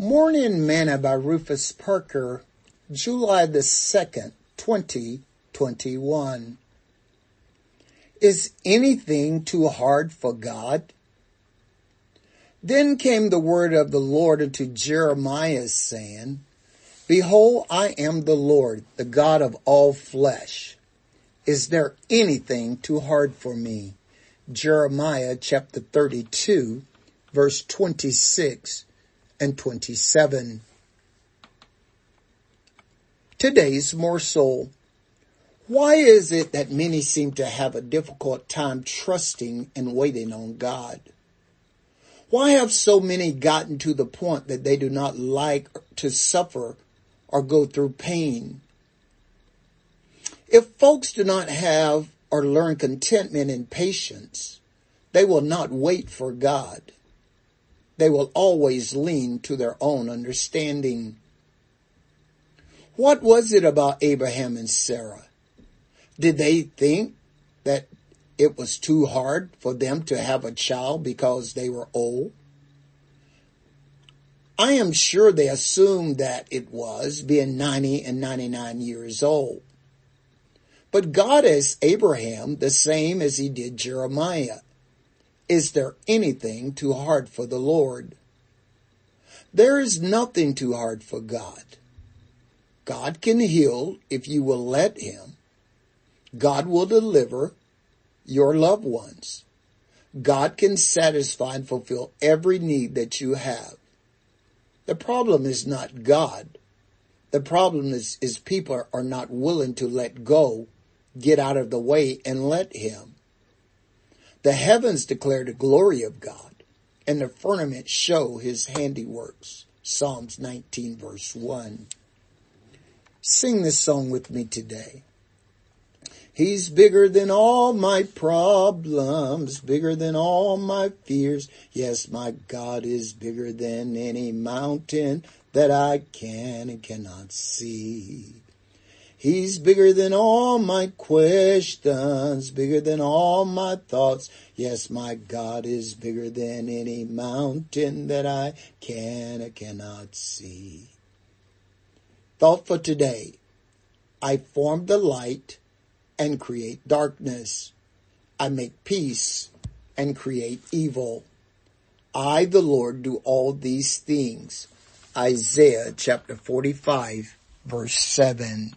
Morning Manna by Rufus Parker, July the 2nd, 2021. Is anything too hard for God? Then came the word of the Lord unto Jeremiah saying, Behold, I am the Lord, the God of all flesh. Is there anything too hard for me? Jeremiah chapter 32, verse 26 and 27. Today's morsel. Why is it that many seem to have a difficult time trusting and waiting on God? Why have so many gotten to the point that they do not like to suffer or go through pain? If folks do not have or learn contentment and patience, they will not wait for God they will always lean to their own understanding. What was it about Abraham and Sarah? Did they think that it was too hard for them to have a child because they were old? I am sure they assumed that it was, being 90 and 99 years old. But God asked Abraham the same as he did Jeremiah. Is there anything too hard for the Lord? There is nothing too hard for God. God can heal if you will let Him. God will deliver your loved ones. God can satisfy and fulfill every need that you have. The problem is not God. The problem is, is people are not willing to let go, get out of the way and let Him. The heavens declare the glory of God, and the firmament show his handiworks. Psalms 19 verse 1. Sing this song with me today. He's bigger than all my problems, bigger than all my fears. Yes, my God is bigger than any mountain that I can and cannot see. He's bigger than all my questions, bigger than all my thoughts. Yes, my God is bigger than any mountain that I can or cannot see. Thought for today. I form the light and create darkness. I make peace and create evil. I, the Lord, do all these things. Isaiah chapter 45 verse 7.